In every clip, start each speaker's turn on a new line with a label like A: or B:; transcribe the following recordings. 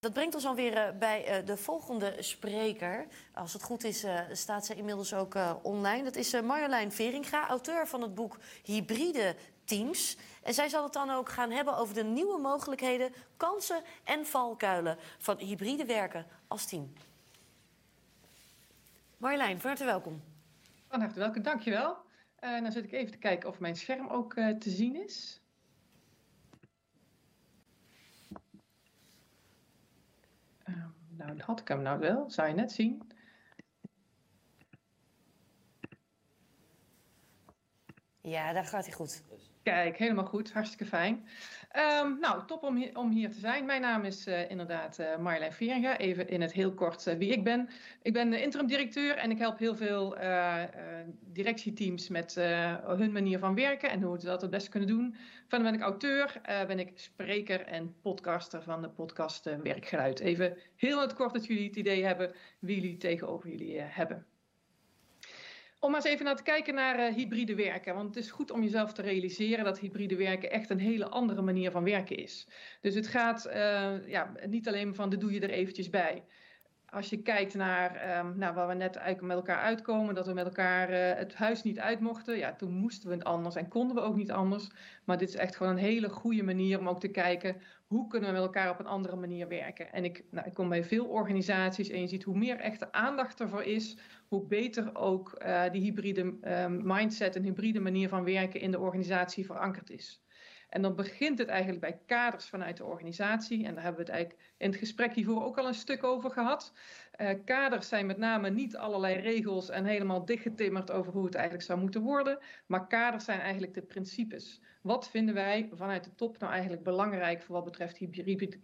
A: Dat brengt ons alweer uh, bij uh, de volgende spreker. Als het goed is, uh, staat ze inmiddels ook online. Dat is Marjolein Veringa, auteur van het boek Hybride Teams. En zij zal het dan ook gaan hebben over de nieuwe mogelijkheden, kansen en valkuilen van hybride werken als team. Marjolein, van harte welkom.
B: Van harte welkom, dankjewel. Uh, dan zit ik even te kijken of mijn scherm ook te zien is. Nou, had ik hem nou wel. Zou je net zien.
A: Ja, daar gaat hij goed.
B: Kijk, helemaal goed. Hartstikke fijn. Um, nou, top om hier, om hier te zijn. Mijn naam is uh, inderdaad uh, Marjolein Veringa. Even in het heel kort uh, wie ik ben. Ik ben interim directeur en ik help heel veel directieteams met hun manier van werken en hoe ze dat het best kunnen doen. Verder ben ik auteur, ben ik spreker en podcaster van de podcast Werkgeluid. Even heel in het kort dat jullie het idee hebben wie jullie tegenover jullie hebben. Om eens even naar te kijken naar uh, hybride werken. Want het is goed om jezelf te realiseren dat hybride werken echt een hele andere manier van werken is. Dus het gaat uh, ja, niet alleen van de doe je er eventjes bij als je kijkt naar um, nou, waar we net eigenlijk met elkaar uitkomen, dat we met elkaar uh, het huis niet uit mochten. Ja, toen moesten we het anders en konden we ook niet anders. Maar dit is echt gewoon een hele goede manier om ook te kijken hoe kunnen we met elkaar op een andere manier werken. En ik, nou, ik kom bij veel organisaties en je ziet hoe meer echte aandacht ervoor is, hoe beter ook uh, die hybride uh, mindset en hybride manier van werken in de organisatie verankerd is. En dan begint het eigenlijk bij kaders vanuit de organisatie. En daar hebben we het eigenlijk in het gesprek hiervoor ook al een stuk over gehad. Uh, kaders zijn met name niet allerlei regels en helemaal dichtgetimmerd over hoe het eigenlijk zou moeten worden. Maar kaders zijn eigenlijk de principes. Wat vinden wij vanuit de top nou eigenlijk belangrijk voor wat betreft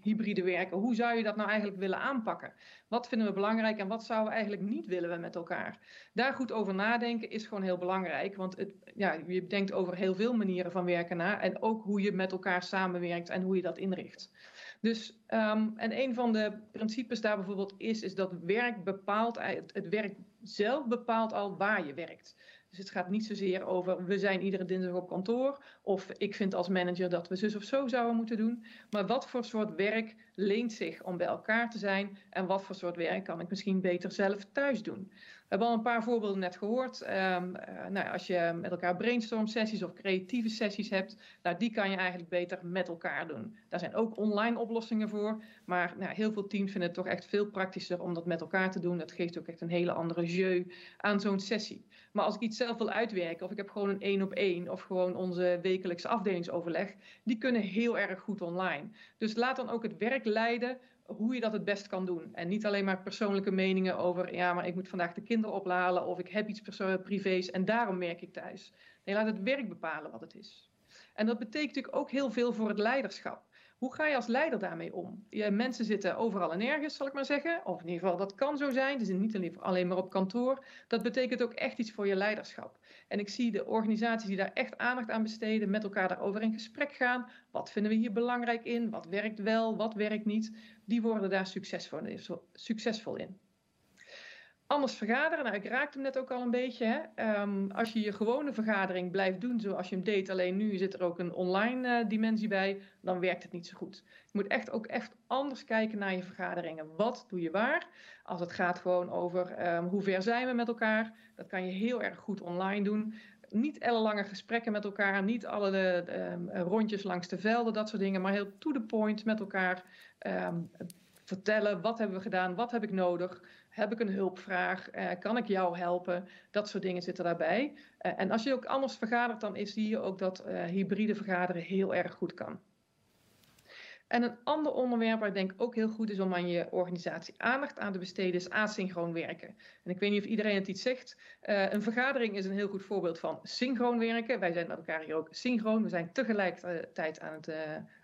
B: hybride werken? Hoe zou je dat nou eigenlijk willen aanpakken? Wat vinden we belangrijk en wat zouden we eigenlijk niet willen met elkaar? Daar goed over nadenken is gewoon heel belangrijk. Want het, ja, je denkt over heel veel manieren van werken na. En ook hoe je met elkaar samenwerkt en hoe je dat inricht. Dus, um, en een van de principes daar bijvoorbeeld is, is dat werk bepaalt, het werk zelf bepaalt al waar je werkt. Dus het gaat niet zozeer over we zijn iedere dinsdag op kantoor of ik vind als manager dat we zus of zo zouden moeten doen. Maar wat voor soort werk leent zich om bij elkaar te zijn en wat voor soort werk kan ik misschien beter zelf thuis doen? We hebben al een paar voorbeelden net gehoord. Um, uh, nou, als je met elkaar brainstorm sessies of creatieve sessies hebt, nou, die kan je eigenlijk beter met elkaar doen. Daar zijn ook online oplossingen voor, maar nou, heel veel teams vinden het toch echt veel praktischer om dat met elkaar te doen. Dat geeft ook echt een hele andere jeu aan zo'n sessie. Maar als ik iets zelf wil uitwerken, of ik heb gewoon een één op één, of gewoon onze wekelijkse afdelingsoverleg, die kunnen heel erg goed online. Dus laat dan ook het werk leiden hoe je dat het best kan doen. En niet alleen maar persoonlijke meningen over, ja, maar ik moet vandaag de kinderen ophalen of ik heb iets privés en daarom werk ik thuis. Nee, laat het werk bepalen wat het is. En dat betekent natuurlijk ook heel veel voor het leiderschap. Hoe ga je als leider daarmee om? Mensen zitten overal en nergens, zal ik maar zeggen. Of in ieder geval, dat kan zo zijn. Ze zitten niet alleen maar op kantoor. Dat betekent ook echt iets voor je leiderschap. En ik zie de organisaties die daar echt aandacht aan besteden, met elkaar daarover in gesprek gaan. Wat vinden we hier belangrijk in? Wat werkt wel? Wat werkt niet? Die worden daar succesvol in. Anders vergaderen, nou ik raakte hem net ook al een beetje. Hè? Um, als je je gewone vergadering blijft doen zoals je hem deed, alleen nu zit er ook een online uh, dimensie bij, dan werkt het niet zo goed. Je moet echt ook echt anders kijken naar je vergaderingen. Wat doe je waar? Als het gaat gewoon over um, hoe ver zijn we met elkaar, dat kan je heel erg goed online doen. Niet ellenlange gesprekken met elkaar, niet alle de, um, rondjes langs de velden, dat soort dingen, maar heel to the point met elkaar vertellen wat hebben we gedaan, wat heb ik nodig, heb ik een hulpvraag, uh, kan ik jou helpen, dat soort dingen zitten daarbij. Uh, en als je ook anders vergadert, dan is zie je ook dat uh, hybride vergaderen heel erg goed kan. En een ander onderwerp waar ik denk ook heel goed is om aan je organisatie aandacht aan te besteden, is asynchroon werken. En ik weet niet of iedereen het iets zegt. Een vergadering is een heel goed voorbeeld van synchroon werken. Wij zijn met elkaar hier ook synchroon. We zijn tegelijkertijd aan het,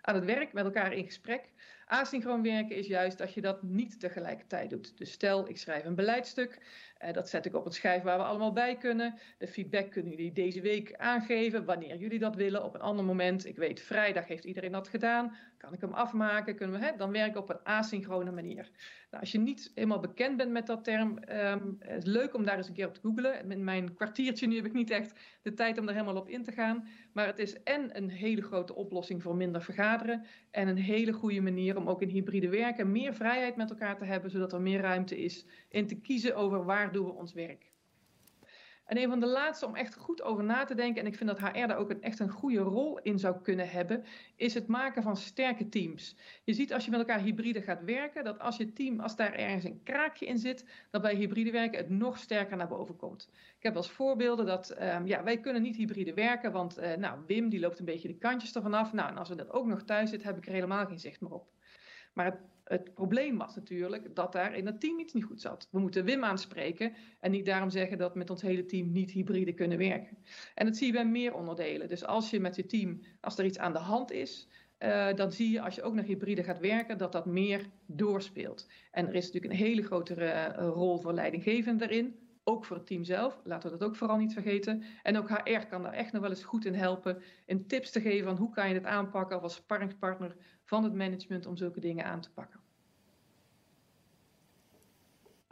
B: aan het werk, met elkaar in gesprek. Asynchroon werken is juist dat je dat niet tegelijkertijd doet. Dus stel, ik schrijf een beleidstuk. Uh, dat zet ik op een schijf waar we allemaal bij kunnen. De feedback kunnen jullie deze week aangeven, wanneer jullie dat willen. Op een ander moment, ik weet, vrijdag heeft iedereen dat gedaan. Kan ik hem afmaken? Kunnen we hè, dan werken op een asynchrone manier. Nou, als je niet helemaal bekend bent met dat term, um, het is leuk om daar eens een keer op te googlen. In mijn kwartiertje nu heb ik niet echt de tijd om er helemaal op in te gaan. Maar het is en een hele grote oplossing voor minder vergaderen. En een hele goede manier om ook in hybride werken meer vrijheid met elkaar te hebben, zodat er meer ruimte is in te kiezen over waar doen we ons werk. En een van de laatste om echt goed over na te denken, en ik vind dat HR daar ook een, echt een goede rol in zou kunnen hebben, is het maken van sterke teams. Je ziet als je met elkaar hybride gaat werken, dat als je team, als daar ergens een kraakje in zit, dat bij hybride werken het nog sterker naar boven komt. Ik heb als voorbeelden dat um, ja, wij kunnen niet hybride werken, want uh, nou, Wim die loopt een beetje de kantjes ervan af. Nou, en als we dat ook nog thuis zitten, heb ik er helemaal geen zicht meer op. Maar het, het, probleem was natuurlijk dat daar in het team iets niet goed zat. We moeten Wim aanspreken en niet daarom zeggen dat met ons hele team niet hybride kunnen werken. En dat zie je bij meer onderdelen. Dus als je met je team, als er iets aan de hand is, uh, dan zie je als je ook naar hybride gaat werken, dat dat meer doorspeelt. En er is natuurlijk een hele grotere uh, rol voor leidinggevenden erin. Ook voor het team zelf, laten we dat ook vooral niet vergeten. En ook HR kan daar echt nog wel eens goed in helpen. In tips te geven van hoe kan je het aanpakken als sparringspartner van het management om zulke dingen aan te pakken.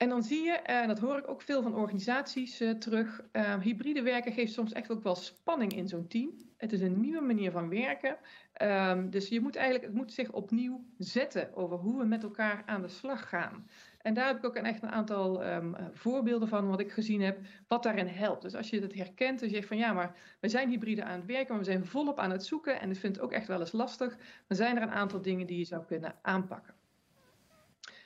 B: En dan zie je, en dat hoor ik ook veel van organisaties uh, terug, uh, hybride werken geeft soms echt ook wel spanning in zo'n team. Het is een nieuwe manier van werken. Um, dus je moet eigenlijk, het moet zich opnieuw zetten over hoe we met elkaar aan de slag gaan. En daar heb ik ook een, echt een aantal um, voorbeelden van wat ik gezien heb, wat daarin helpt. Dus als je het herkent en zegt van ja, maar we zijn hybride aan het werken, maar we zijn volop aan het zoeken en ik vind het ook echt wel eens lastig, dan zijn er een aantal dingen die je zou kunnen aanpakken.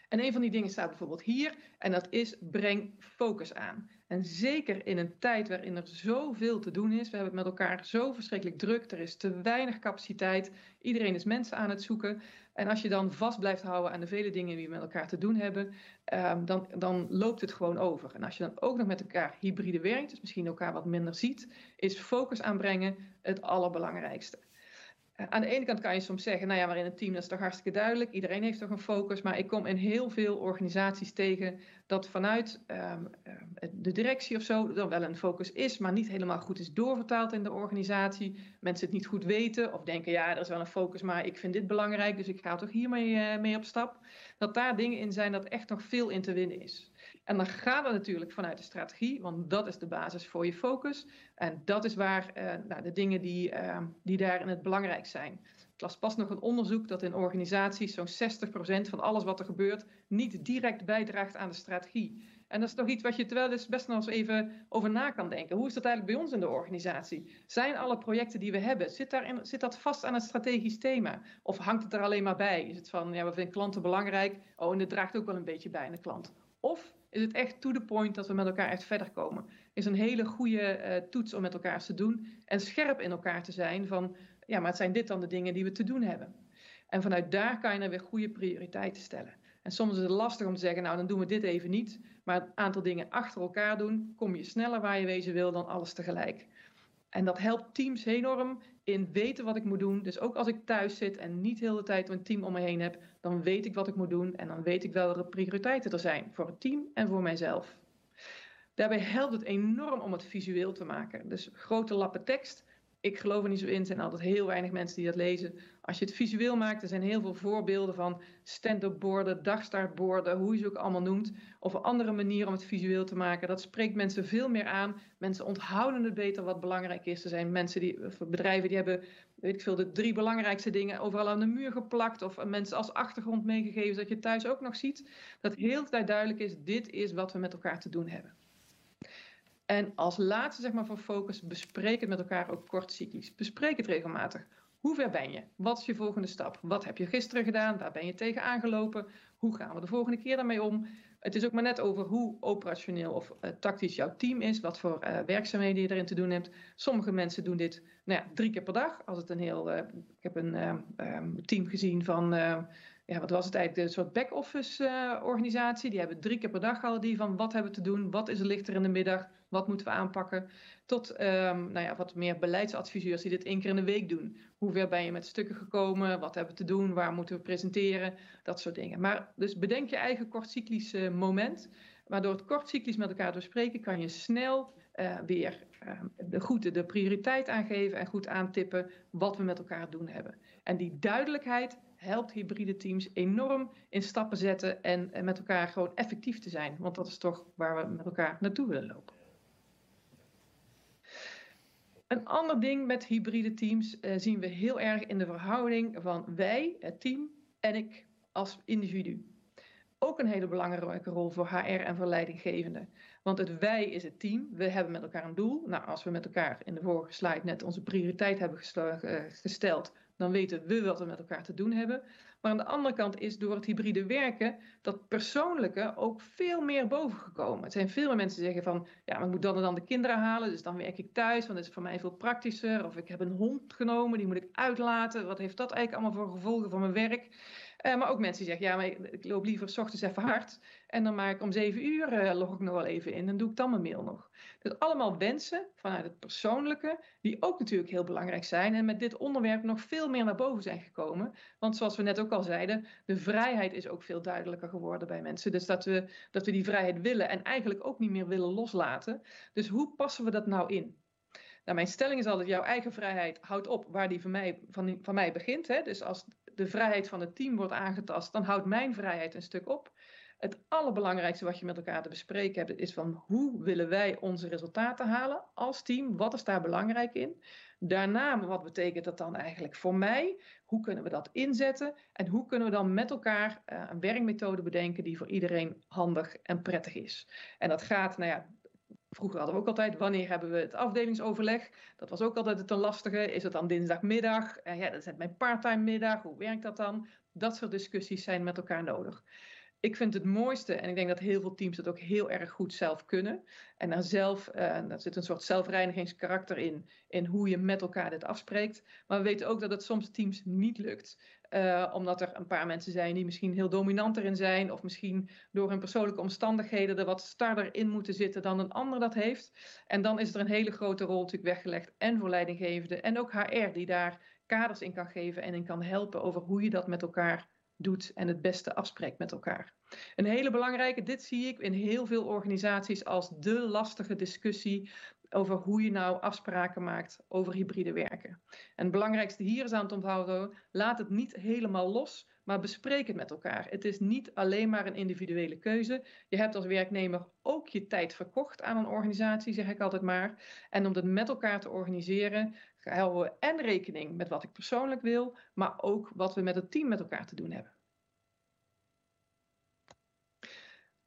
B: En een van die dingen staat bijvoorbeeld hier, en dat is breng focus aan. En zeker in een tijd waarin er zoveel te doen is, we hebben het met elkaar zo verschrikkelijk druk, er is te weinig capaciteit, iedereen is mensen aan het zoeken. En als je dan vast blijft houden aan de vele dingen die we met elkaar te doen hebben, um, dan, dan loopt het gewoon over. En als je dan ook nog met elkaar hybride werkt, dus misschien elkaar wat minder ziet, is focus aanbrengen het allerbelangrijkste. Eh, aan de ene kant kan je soms zeggen, nou ja, maar in een team dat is toch hartstikke duidelijk. Iedereen heeft toch een focus. Maar ik kom in heel veel organisaties tegen dat vanuit um, de directie of zo dan wel een focus is, maar niet helemaal goed is doorvertaald in de organisatie. Mensen het niet goed weten of denken, ja, er is wel een focus, maar ik vind dit belangrijk, dus ik ga toch hiermee uh, mee op stap. Dat daar dingen in zijn dat echt nog veel in te winnen is. En dan gaat het natuurlijk vanuit de strategie, want dat is de basis voor je focus. En dat is waar uh, nou, de dingen die, uh, die daarin het belangrijk zijn. Ik las pas nog een onderzoek dat in organisaties zo'n 60% van alles wat er gebeurt niet direct bijdraagt aan de strategie. En dat is toch iets wat je terwijl dus best nog eens even over na kan denken. Hoe is dat eigenlijk bij ons in de organisatie? Zijn alle projecten die we hebben, zit, daarin, zit dat vast aan het strategisch thema? Of hangt het er alleen maar bij? Is het van, ja, we vinden klanten belangrijk, oh, en dit draagt ook wel een beetje bij aan de klant? Of is het echt to the point dat we met elkaar echt verder komen? Is een hele goede uh, toets om met elkaar te doen en scherp in elkaar te zijn van, ja, maar het zijn dit dan de dingen die we te doen hebben. En vanuit daar kan je dan weer goede prioriteiten stellen. En soms is het lastig om te zeggen, nou dan doen we dit even niet. Maar een aantal dingen achter elkaar doen, kom je sneller waar je wezen wil dan alles tegelijk. En dat helpt teams enorm in weten wat ik moet doen. Dus ook als ik thuis zit en niet heel de tijd een team om me heen heb, dan weet ik wat ik moet doen en dan weet ik welke prioriteiten er zijn voor het team en voor mijzelf. Daarbij helpt het enorm om het visueel te maken. Dus grote lappen tekst ik geloof er niet zo in. Er zijn altijd heel weinig mensen die dat lezen. Als je het visueel maakt, er zijn heel veel voorbeelden van stand-up borden, dagstartborden, hoe je ze ook allemaal noemt. Of een andere manier om het visueel te maken. Dat spreekt mensen veel meer aan. Mensen onthouden het beter wat belangrijk is. Er zijn mensen die, bedrijven die hebben, weet ik veel, de drie belangrijkste dingen overal aan de muur geplakt. Of mensen als achtergrond meegegeven, zodat je thuis ook nog ziet. Dat heel duidelijk is, dit is wat we met elkaar te doen hebben. En als laatste zeg maar van focus, bespreek het met elkaar ook kortcyclisch. Bespreek het regelmatig. Hoe ver ben je? Wat is je volgende stap? Wat heb je gisteren gedaan? Waar ben je tegen aangelopen? Hoe gaan we de volgende keer daarmee om? Het is ook maar net over hoe operationeel of uh, tactisch jouw team is, wat voor uh, werkzaamheden je erin te doen hebt. Sommige mensen doen dit nou ja, drie keer per dag. Als het een heel, uh, ik heb een um, team gezien van ja, wat was het eigenlijk? Een soort back-office organisatie. Die hebben drie keer per dag al die van wat hebben we te doen, wat is er lichter in de middag, wat moeten we aanpakken. Tot um, nou ja, wat meer beleidsadviseurs die dit één keer in de week doen. Hoe ver ben je met stukken gekomen, wat hebben we te doen, waar moeten we presenteren, dat soort dingen. Maar dus bedenk je eigen kortcyclische moment. Maar door het kortcyclisch met elkaar te bespreken kan je snel uh, weer uh, de, goed de prioriteit aangeven en goed aantippen wat we met elkaar doen hebben. En die duidelijkheid helpt hybride teams enorm in stappen zetten en, en met elkaar gewoon effectief te zijn. Want dat is toch waar we met elkaar naartoe willen lopen. Een ander ding met hybride teams uh, zien we heel erg in de verhouding van wij, het team, en ik als individu. Ook een hele belangrijke rol voor HR en voor leidinggevenden. Want het wij is het team. We hebben met elkaar een doel. Nou, als we met elkaar in de vorige slide net onze prioriteit hebben eh, gesteld, dan weten we wat we met elkaar te doen hebben. Maar aan de andere kant is door het hybride werken dat persoonlijke ook veel meer bovengekomen. Het zijn veel meer mensen die zeggen van, ja, maar ik moet dan en dan de kinderen halen, dus dan werk ik thuis, want dat is voor mij veel praktischer. Of ik heb een hond genomen, die moet ik uitlaten. Wat heeft dat eigenlijk allemaal voor gevolgen voor mijn werk? Uh, maar ook mensen die zeggen, ja, maar ik, loop liever s ochtends even hard. En dan maak ik om zeven uur, uh, log ik nog wel even in en doe ik dan mijn mail nog. Dus allemaal wensen vanuit het persoonlijke, die ook natuurlijk heel belangrijk zijn. En met dit onderwerp nog veel meer naar boven zijn gekomen. Want zoals we net ook al zeiden, de vrijheid is ook veel duidelijker geworden bij mensen. Dus dat we, dat we die vrijheid willen en eigenlijk ook niet meer willen loslaten. Dus hoe passen we dat nou in? Nou, mijn stelling is altijd, jouw eigen vrijheid houdt op waar die van mij, van, van mij begint. Hè? Dus als de vrijheid van het team wordt aangetast, dan houdt mijn vrijheid een stuk op. Het allerbelangrijkste wat je met elkaar te bespreken hebt, is van hoe willen wij onze resultaten halen als team? Wat is daar belangrijk in? Daarna, wat betekent dat dan eigenlijk voor mij? Hoe kunnen we dat inzetten? En hoe kunnen we dan met elkaar uh, een werkmethode bedenken die voor iedereen handig en prettig is? En dat gaat, nou ja, Vroeger hadden we ook altijd, wanneer hebben we het afdelingsoverleg? Dat was ook altijd het een lastige. Is het dan dinsdagmiddag? Uh, ja, dat is mijn parttime middag. Hoe werkt dat dan? Dat soort discussies zijn met elkaar nodig. Ik vind het mooiste, en ik denk dat heel veel teams dat ook heel erg goed zelf kunnen. En daar zelf, uh, daar zit een soort zelfreinigingskarakter in, in hoe je met elkaar dit afspreekt. Maar we weten ook dat het soms teams niet lukt. Uh, omdat er een paar mensen zijn die misschien heel dominant erin zijn, of misschien door hun persoonlijke omstandigheden er wat starder in moeten zitten dan een ander dat heeft. En dan is er een hele grote rol natuurlijk weggelegd, en voor leidinggevenden, en ook HR, die daar kaders in kan geven en in kan helpen over hoe je dat met elkaar doet en het beste afspreekt met elkaar. Een hele belangrijke, dit zie ik in heel veel organisaties als de lastige discussie over hoe je nou afspraken maakt over hybride werken. En het belangrijkste hier is aan het onthouden, laat het niet helemaal los, maar bespreek het met elkaar. Het is niet alleen maar een individuele keuze. Je hebt als werknemer ook je tijd verkocht aan een organisatie, zeg ik altijd maar. En om het met elkaar te organiseren, houden we en rekening met wat ik persoonlijk wil, maar ook wat we met het team met elkaar te doen hebben.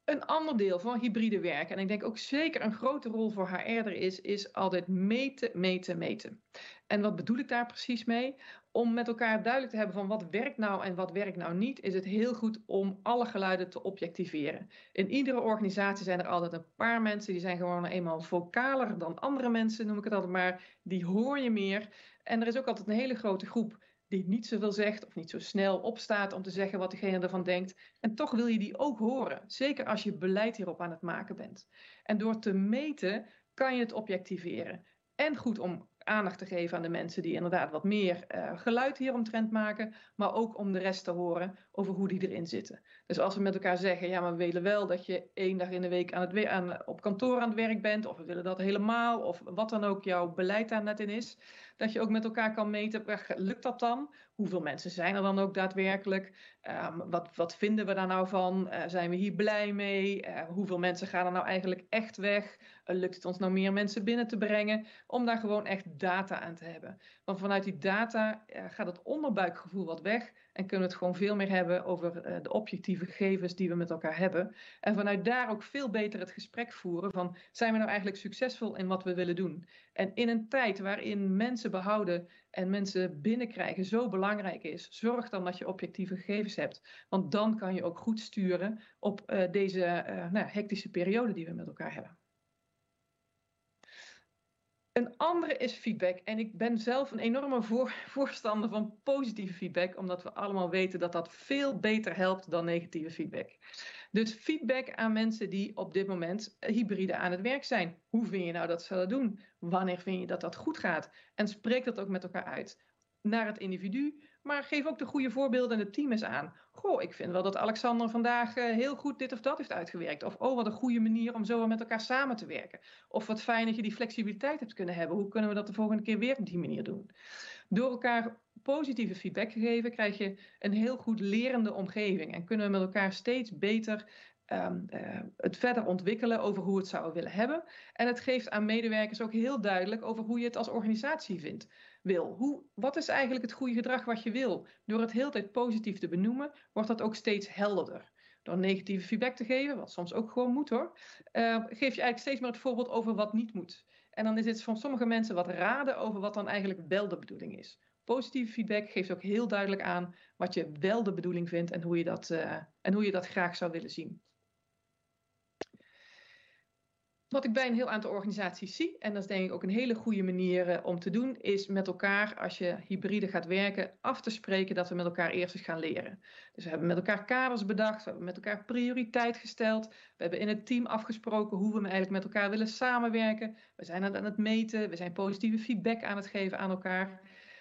B: Een ander deel van hybride werken, en ik denk ook zeker een grote rol voor HR er is, is altijd meten, meten, meten. En wat bedoel ik daar precies mee? Om met elkaar duidelijk te hebben van wat werkt nou en wat werkt nou niet, is het heel goed om alle geluiden te objectiveren. In iedere organisatie zijn er altijd een paar mensen die zijn gewoon eenmaal vocaler dan andere mensen, noem ik het altijd maar. Die hoor je meer. En er is ook altijd een hele grote groep die niet zoveel zegt of niet zo snel opstaat om te zeggen wat degene ervan denkt. En toch wil je die ook horen, zeker als je beleid hierop aan het maken bent. En door te meten kan je het objectiveren. En goed om aandacht te geven aan de mensen die inderdaad wat meer uh, geluid hieromtrent maken, maar ook om de rest te horen over hoe die erin zitten. Dus als we met elkaar zeggen, ja, maar we willen wel dat je één dag in de week aan het aan, op kantoor aan het werk bent, of we willen dat helemaal, of wat dan ook jouw beleid daar net in is, dat je ook met elkaar kan meten, lukt dat dan? Hoeveel mensen zijn er dan ook daadwerkelijk? Um, wat, wat vinden we daar nou van? Uh, zijn we hier blij mee? Uh, hoeveel mensen gaan er nou eigenlijk echt weg? Uh, lukt het ons nou meer mensen binnen te brengen? Om daar gewoon echt data aan te hebben. Want vanuit die data gaat het onderbuikgevoel wat weg en kunnen we het gewoon veel meer hebben over de objectieve gegevens die we met elkaar hebben. En vanuit daar ook veel beter het gesprek voeren van zijn we nou eigenlijk succesvol in wat we willen doen? En in een tijd waarin mensen behouden en mensen binnenkrijgen zo belangrijk is, zorg dan dat je objectieve gegevens hebt. Want dan kan je ook goed sturen op uh, deze uh, nou, hectische periode die we met elkaar hebben. Een andere is feedback. En ik ben zelf een enorme voor, voorstander van positieve feedback, omdat we allemaal weten dat dat veel beter helpt dan negatieve feedback. Dus feedback aan mensen die op dit moment hybride aan het werk zijn. Hoe vind je nou dat ze dat doen? Wanneer vind je dat dat goed gaat? En spreek dat ook met elkaar uit. Naar het individu, maar geef ook de goede voorbeelden en het team eens aan. Goh, ik vind wel dat Alexander vandaag uh, heel goed dit of dat heeft uitgewerkt. Of oh, wat een goede manier om zo met elkaar samen te werken. Of wat fijn dat je die flexibiliteit hebt kunnen hebben. Hoe kunnen we dat de volgende keer weer op die manier doen? Door elkaar positieve feedback te geven, krijg je een heel goed lerende omgeving. En kunnen we met elkaar steeds beter ehm, eh, het verder ontwikkelen over hoe we het zouden willen hebben. En het geeft aan medewerkers ook heel duidelijk over hoe je het als organisatie vindt. Wil. Hoe, wat is eigenlijk het goede gedrag wat je wil? Door het heel tijd positief te benoemen, wordt dat ook steeds helderder door negatieve feedback te geven, wat soms ook gewoon moet hoor, uh, geef je eigenlijk steeds meer het voorbeeld over wat niet moet. En dan is het van sommige mensen wat raden over wat dan eigenlijk wel de bedoeling is. Positieve feedback geeft ook heel duidelijk aan wat je wel de bedoeling vindt en hoe je dat, uh, en hoe je dat graag zou willen zien. Wat ik bij een heel aantal organisaties zie, en dat is denk ik ook een hele goede manier uh, om te doen, is met elkaar, als je hybride gaat werken, af te spreken dat we met elkaar eerst eens gaan leren. Dus we hebben met elkaar kaders bedacht, we hebben met elkaar prioriteit gesteld, we hebben in het team afgesproken hoe we eigenlijk met elkaar willen samenwerken. We zijn aan het meten, we zijn positieve feedback aan het geven aan elkaar.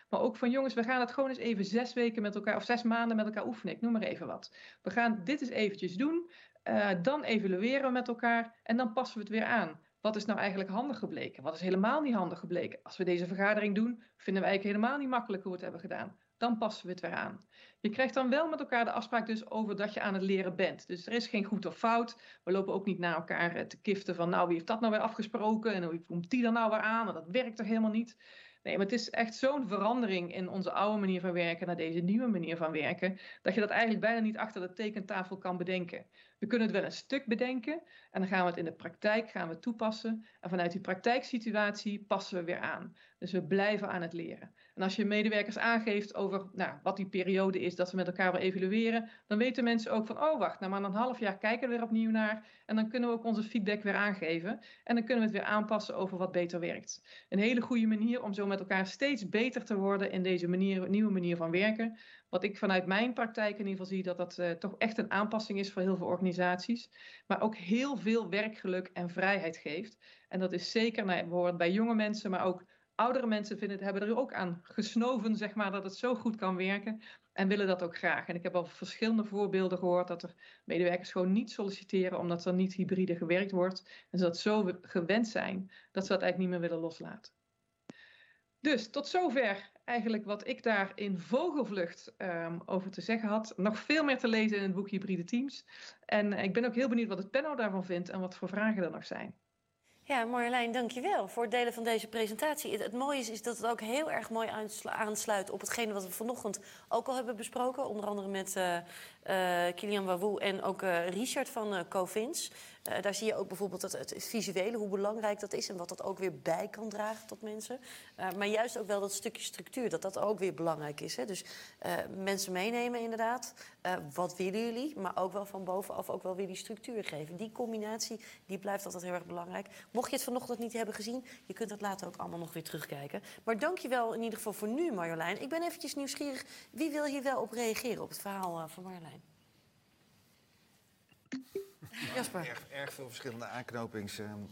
B: Maar ook van jongens, we gaan het gewoon eens even zes weken met elkaar, of zes maanden met elkaar oefenen. Ik noem maar even wat. We gaan dit eens eventjes doen. Uh, dan evalueren we met elkaar en dan passen we het weer aan. Wat is nou eigenlijk handig gebleken? Wat is helemaal niet handig gebleken? Als we deze vergadering doen, vinden we eigenlijk helemaal niet makkelijk hoe we het hebben gedaan. Dan passen we het weer aan. Je krijgt dan wel met elkaar de afspraak dus over dat je aan het leren bent. Dus er is geen goed of fout. We lopen ook niet naar elkaar eh, te kiften van nou wie heeft dat nou weer afgesproken en hoe komt die dan nou weer aan en dat werkt toch helemaal niet. Nee, maar het is echt zo'n verandering in onze oude manier van werken naar deze nieuwe manier van werken, dat je dat eigenlijk bijna niet achter de tekentafel kan bedenken. We kunnen het wel een stuk bedenken en dan gaan we het in de praktijk gaan we toepassen. En vanuit die praktijksituatie passen we weer aan. Dus we blijven aan het leren. En als je medewerkers aangeeft over nou, wat die periode is dat we met elkaar weer evalueren, dan weten mensen ook van, oh wacht, nou maar een half jaar kijken we er opnieuw naar. En dan kunnen we ook onze feedback weer aangeven. En dan kunnen we het weer aanpassen over wat beter werkt. Een hele goede manier om zo met elkaar steeds beter te worden in deze manier, nieuwe manier van werken. Wat ik vanuit mijn praktijk in ieder geval zie, dat dat uh, toch echt een aanpassing is voor heel veel organisaties. Maar ook heel veel werkgeluk en vrijheid geeft. En dat is zeker, nou, bijvoorbeeld bij jonge mensen, maar ook oudere mensen vinden, hebben er ook aan gesnoven, zeg maar, dat het zo goed kan werken. En willen dat ook graag. En ik heb al verschillende voorbeelden gehoord dat er medewerkers gewoon niet solliciteren omdat er niet hybride gewerkt wordt. En ze dat zo gewend zijn dat ze dat eigenlijk niet meer willen loslaten. Dus tot zover eigenlijk wat ik daar in vogelvlucht um, over te zeggen had. Nog veel meer te lezen in het boek Hybride Teams. En ik ben ook heel benieuwd wat het panel daarvan vindt en wat voor vragen er nog zijn.
A: Ja, Marjolein, dankjewel voor het delen van deze presentatie. Het, mooie is, is dat het ook heel erg mooi aansluit op hetgene wat we vanochtend ook al hebben besproken. Onder andere met uh, uh, Kilian Wawou en ook uh, Richard van Covins. daar zie je ook bijvoorbeeld het, het, visuele, hoe belangrijk dat is en wat dat ook weer bij kan dragen tot mensen. maar juist ook wel dat stukje structuur, dat dat ook weer belangrijk is. Hè? Dus mensen meenemen inderdaad. wat willen jullie? Maar ook wel van bovenaf ook wel weer die structuur geven. Die combinatie die blijft altijd heel erg belangrijk. Mocht je het vanochtend niet hebben gezien, je kunt het later ook allemaal nog weer terugkijken. Maar dankjewel in ieder geval voor nu, Marjolein. Ik ben eventjes nieuwsgierig. Wie wil hier wel op reageren op het verhaal van Marjolein?
C: Jasper. Erg, erg, veel verschillende aanknopingspunten.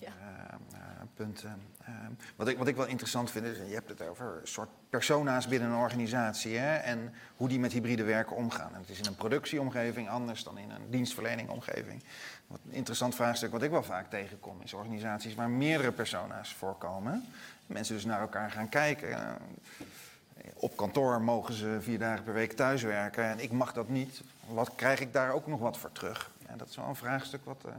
C: Uh, uh, wat, ik, wat ik wel interessant vind is, je hebt het over een soort persona's binnen een organisatie hè, en hoe die met hybride werken omgaan. En het is in een productieomgeving anders dan in een dienstverleningomgeving. Wat een interessant vraagstuk wat ik wel vaak tegenkom is organisaties waar meerdere persona's voorkomen. Mensen dus naar elkaar gaan kijken. Op kantoor mogen ze vier dagen per week thuiswerken en ik mag dat niet. Wat krijg ik daar ook nog wat voor terug? Ja, dat is wel een vraagstuk wat. Uh,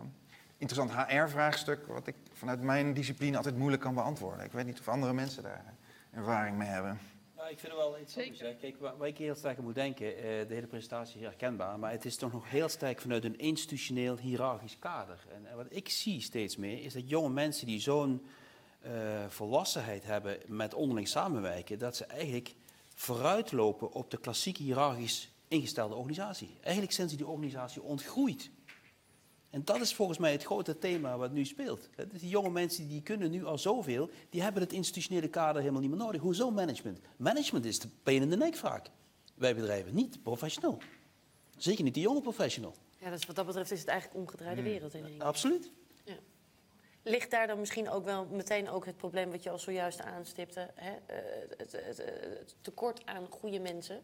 C: interessant HR-vraagstuk, wat ik vanuit mijn discipline altijd moeilijk kan beantwoorden. Ik weet niet of andere mensen daar ervaring mee hebben.
D: Nou, ik vind het wel iets anders. Kijk, waar, ik heel sterk aan moet denken, uh, de hele presentatie is herkenbaar, maar het is toch nog heel sterk vanuit een institutioneel hiërarchisch kader. En, en wat ik zie steeds meer, is dat jonge mensen die zo'n uh, volwassenheid hebben met onderling samenwerken, dat ze eigenlijk vooruitlopen op de klassieke hiërarchisch ingestelde organisatie. Eigenlijk zijn ze die organisatie ontgroeid. En dat is volgens mij het grote thema wat nu speelt. Dus die jonge mensen die kunnen nu al zoveel, die hebben het institutionele kader helemaal niet meer nodig. Hoezo management? Management is de pijn in de nek vaak. Wij bedrijven niet professional. Zeker niet de jonge professional.
A: Ja, dus wat dat betreft is het eigenlijk omgedraaide hmm. wereld in
D: Absoluut. Ja.
A: Ligt daar dan misschien ook wel meteen ook het probleem wat je al zojuist aanstipte? Hè? Eh, het, het, het tekort aan goede mensen.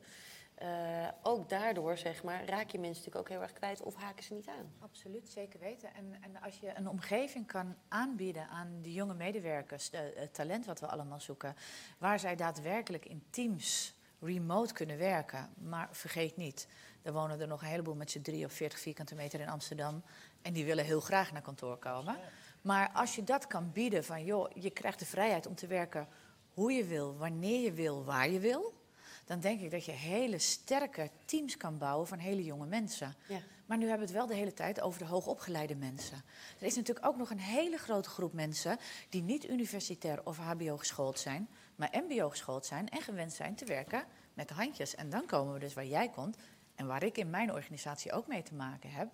A: Uh, ook daardoor, zeg maar, raak je mensen natuurlijk ook heel erg kwijt of haken ze niet aan.
E: Absoluut, zeker weten. En, en als je een omgeving kan aanbieden aan de jonge medewerkers, het talent wat we allemaal zoeken, waar zij daadwerkelijk in teams remote kunnen werken. Maar vergeet niet, er wonen er nog een heleboel met z'n drie of 40 vierkante meter in Amsterdam. En die willen heel graag naar kantoor komen. Maar als je dat kan bieden van, joh, je krijgt de vrijheid om te werken hoe je wil, wanneer je wil, waar je wil. Dan denk ik dat je hele sterke teams kan bouwen van hele jonge mensen.
A: Ja.
E: Maar nu hebben we het wel de hele tijd over de hoogopgeleide mensen. Er is natuurlijk ook nog een hele grote groep mensen die niet universitair of HBO geschoold zijn, maar MBO geschoold zijn en gewend zijn te werken met de handjes. En dan komen we dus waar jij komt en waar ik in mijn organisatie ook mee te maken heb.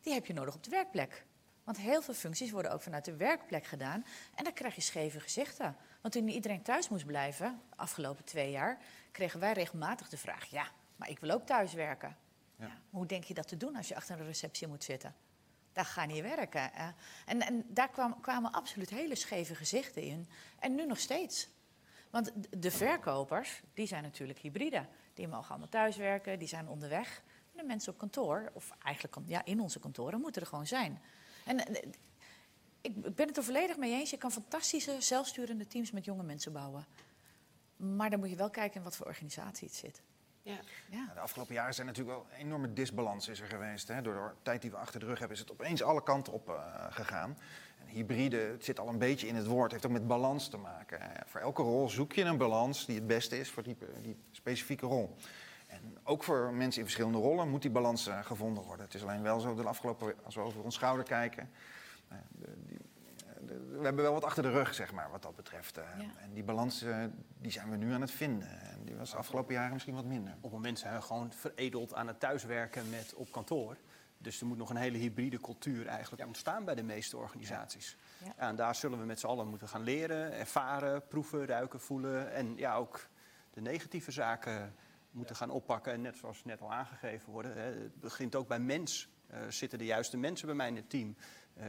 E: Die heb je nodig op de werkplek. Want heel veel functies worden ook vanuit de werkplek gedaan. En dan krijg je scheve gezichten. Want toen iedereen thuis moest blijven, de afgelopen twee jaar, kregen wij regelmatig de vraag: ja, maar ik wil ook thuis werken. Ja. Ja, hoe denk je dat te doen als je achter een receptie moet zitten? Dat gaat niet werken. En, en daar kwam, kwamen absoluut hele scheve gezichten in. En nu nog steeds. Want de verkopers, die zijn natuurlijk hybride. Die mogen allemaal thuiswerken, die zijn onderweg. de mensen op kantoor, of eigenlijk ja, in onze kantoren, moeten er gewoon zijn. En ik ben het er volledig mee eens. Je kan fantastische zelfsturende teams met jonge mensen bouwen. Maar dan moet je wel kijken in wat voor organisatie het zit.
C: Ja. Ja. De afgelopen jaren zijn natuurlijk wel een enorme disbalans is er geweest. Hè. Door de tijd die we achter de rug hebben is het opeens alle kanten op uh, gegaan. En hybride, het zit al een beetje in het woord, heeft ook met balans te maken. Voor elke rol zoek je een balans die het beste is voor die, die specifieke rol. En ook voor mensen in verschillende rollen moet die balans uh, gevonden worden. Het is alleen wel zo, de afgelopen, als we over ons schouder kijken, we hebben wel wat achter de rug, zeg maar, wat dat betreft. Eh. En die balans die zijn we nu aan het vinden. En die was de afgelopen jaren misschien wat minder.
F: Op het moment zijn we gewoon veredeld aan het thuiswerken met op kantoor. Dus er moet nog een hele hybride cultuur eigenlijk ontstaan bij de meeste organisaties. Ja. en daar zullen we met z'n allen moeten gaan leren, ervaren, proeven, ruiken, voelen. En ja, ook de negatieve zaken moeten gaan oppakken. En net zoals net al aangegeven worden, hè, het begint ook bij mens. Uh, zitten de juiste mensen bij mij in het team? Uh,